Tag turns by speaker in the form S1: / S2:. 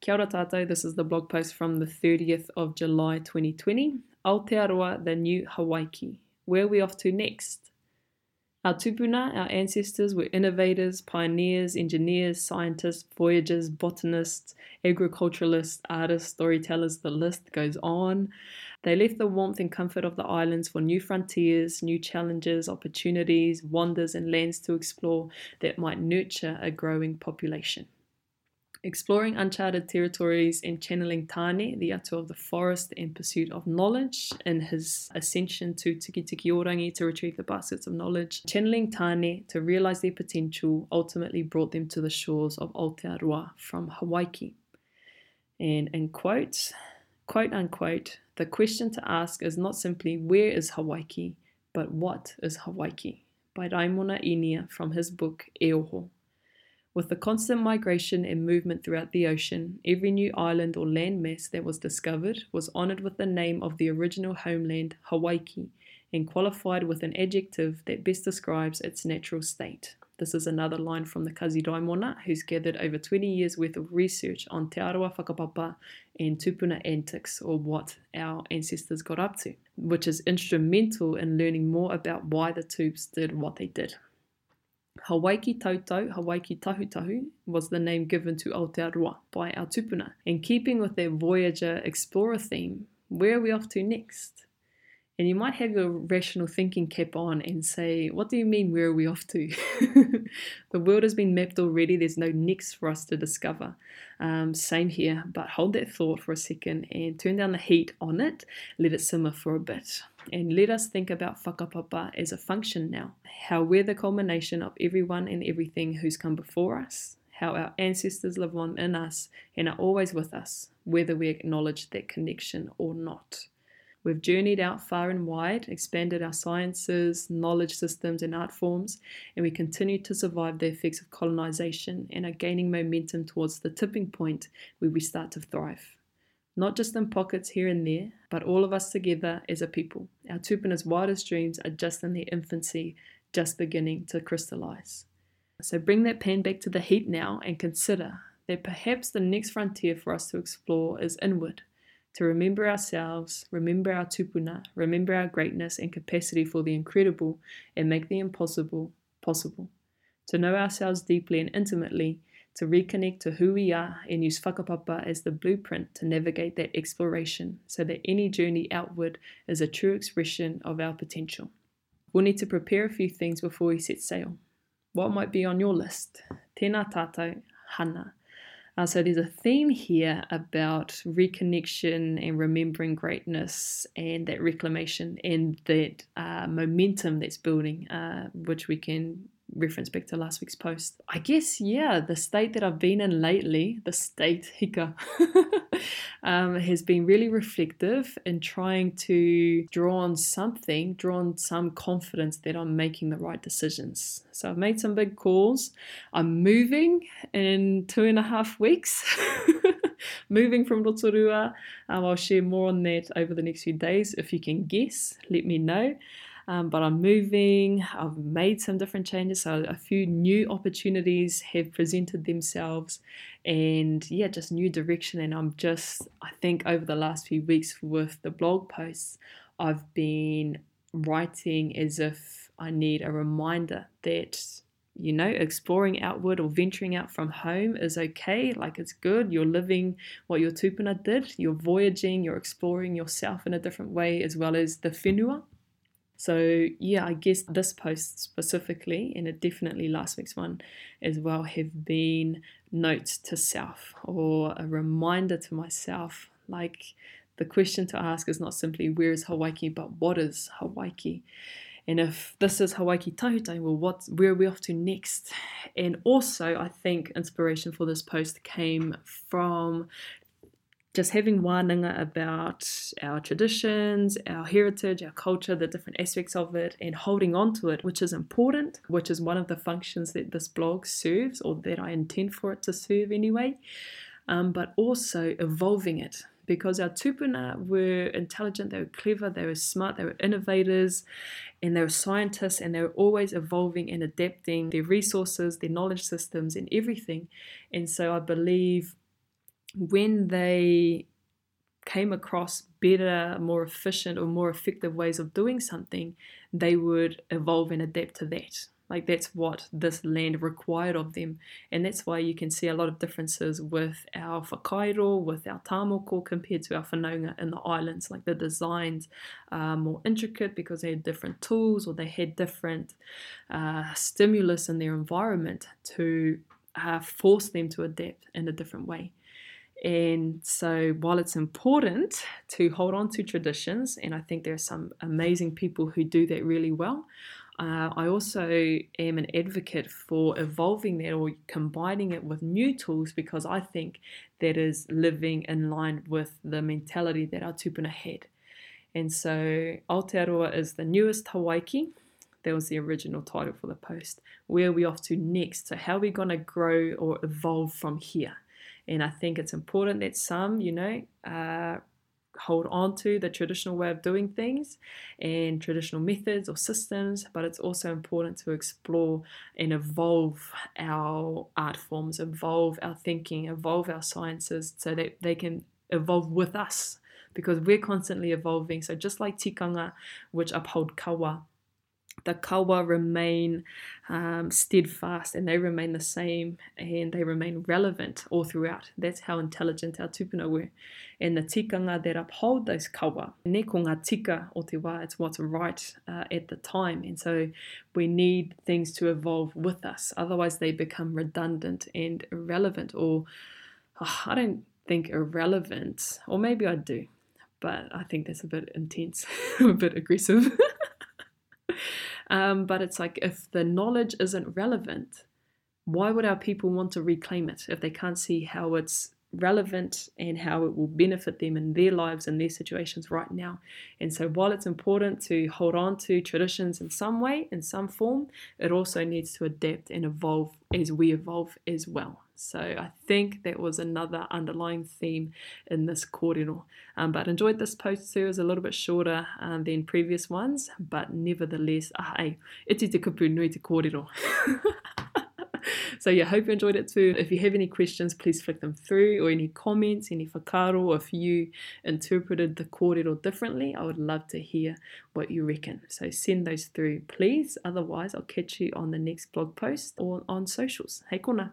S1: Kia ora tātou, this is the blog post from the 30th of July 2020. Aotearoa, the new Hawaiki. Where are we off to next? Our tupuna, our ancestors, were innovators, pioneers, engineers, scientists, voyagers, botanists, agriculturalists, artists, storytellers, the list goes on. They left the warmth and comfort of the islands for new frontiers, new challenges, opportunities, wonders, and lands to explore that might nurture a growing population. Exploring uncharted territories and channeling Tane, the atua of the forest, in pursuit of knowledge, and his ascension to Tikitiki-o-Rangi to retrieve the baskets of knowledge. Channeling Tane to realize their potential ultimately brought them to the shores of Aotearoa from Hawaiki. And in quotes, quote unquote, the question to ask is not simply where is Hawaiki, but what is Hawaiki? By Raimona Inia from his book Eoho. With the constant migration and movement throughout the ocean, every new island or landmass that was discovered was honoured with the name of the original homeland, Hawaiki, and qualified with an adjective that best describes its natural state. This is another line from the Kazi Raimona, who's gathered over 20 years worth of research on Te Arawa Whakapapa and tupuna antics, or what our ancestors got up to, which is instrumental in learning more about why the Tubes did what they did. Hawaiki Tautau, Hawaiki Tahutahu, was the name given to Aotearoa by our tupuna. In keeping with their Voyager Explorer theme, where are we off to next? And you might have your rational thinking cap on and say, What do you mean, where are we off to? the world has been mapped already, there's no next for us to discover. Um, same here, but hold that thought for a second and turn down the heat on it, let it simmer for a bit. And let us think about whakapapa as a function now. How we're the culmination of everyone and everything who's come before us. How our ancestors live on in us and are always with us, whether we acknowledge that connection or not. We've journeyed out far and wide, expanded our sciences, knowledge systems, and art forms, and we continue to survive the effects of colonization and are gaining momentum towards the tipping point where we start to thrive. Not just in pockets here and there, but all of us together as a people. Our tupuna's wildest dreams are just in their infancy, just beginning to crystallize. So bring that pen back to the heat now and consider that perhaps the next frontier for us to explore is inward to remember ourselves, remember our tupuna, remember our greatness and capacity for the incredible, and make the impossible possible. To know ourselves deeply and intimately, to reconnect to who we are and use whakapapa as the blueprint to navigate that exploration so that any journey outward is a true expression of our potential. We'll need to prepare a few things before we set sail. What might be on your list? Tēnā tātou, hana. Uh, so there's a theme here about reconnection and remembering greatness and that reclamation and that uh, momentum that's building, uh, which we can reference back to last week's post. I guess, yeah, the state that I've been in lately, the state, hika, um, has been really reflective in trying to draw on something, draw on some confidence that I'm making the right decisions. So I've made some big calls. I'm moving in two and a half weeks. moving from Rotorua. Um, I'll share more on that over the next few days. If you can guess, let me know. Um, but I'm moving, I've made some different changes, so a few new opportunities have presented themselves, and yeah, just new direction. And I'm just, I think, over the last few weeks with the blog posts, I've been writing as if I need a reminder that you know, exploring outward or venturing out from home is okay. Like it's good. You're living what your tupuna did. You're voyaging. You're exploring yourself in a different way, as well as the whenua. So, yeah, I guess this post specifically, and it definitely last week's one as well, have been notes to self or a reminder to myself. Like, the question to ask is not simply where is Hawaiki, but what is Hawaiki? And if this is Hawaiki Tahutai, well, what, where are we off to next? And also, I think inspiration for this post came from just having wānanga about our traditions, our heritage, our culture, the different aspects of it, and holding on to it, which is important, which is one of the functions that this blog serves, or that I intend for it to serve anyway, um, but also evolving it. Because our tupuna were intelligent, they were clever, they were smart, they were innovators, and they were scientists, and they were always evolving and adapting their resources, their knowledge systems, and everything. And so I believe when they came across better, more efficient, or more effective ways of doing something, they would evolve and adapt to that. Like that's what this land required of them. And that's why you can see a lot of differences with our whakairo, with our tamoko compared to our whanaunga in the islands. Like the designs are more intricate because they had different tools or they had different uh, stimulus in their environment to uh, force them to adapt in a different way. And so, while it's important to hold on to traditions, and I think there are some amazing people who do that really well, uh, I also am an advocate for evolving that or combining it with new tools because I think that is living in line with the mentality that our tupuna had. And so Aotearoa is the newest Hawaiki. That was the original title for the post. Where are we off to next? So how are we going to grow or evolve from here? And I think it's important that some, you know, uh, hold on to the traditional way of doing things and traditional methods or systems, but it's also important to explore and evolve our art forms, evolve our thinking, evolve our sciences so that they can evolve with us because we're constantly evolving. So just like tikanga, which uphold kawa, the kawa remain um, steadfast and they remain the same and they remain relevant all throughout. That's how intelligent our tupuna were. And the tikanga that uphold those kawa, ne ko ngā tika o te wā, it's what's right uh, at the time. And so we need things to evolve with us. Otherwise they become redundant and irrelevant or oh, I don't think irrelevant, or maybe I do, but I think that's a bit intense, a bit aggressive. Um, but it's like if the knowledge isn't relevant, why would our people want to reclaim it if they can't see how it's relevant and how it will benefit them in their lives and their situations right now. And so, while it's important to hold on to traditions in some way, in some form, it also needs to adapt and evolve as we evolve as well. So, I think that was another underlying theme in this kōrero. Um, but enjoyed this post too. It was a little bit shorter um, than previous ones, but nevertheless, ah, ei, iti te kupu nui te kōrero. so yeah, hope you enjoyed it too. If you have any questions, please flick them through or any comments, any whakaaro, if you interpreted the kōrero differently, I would love to hear what you reckon. So send those through, please. Otherwise, I'll catch you on the next blog post or on socials. Hey kona.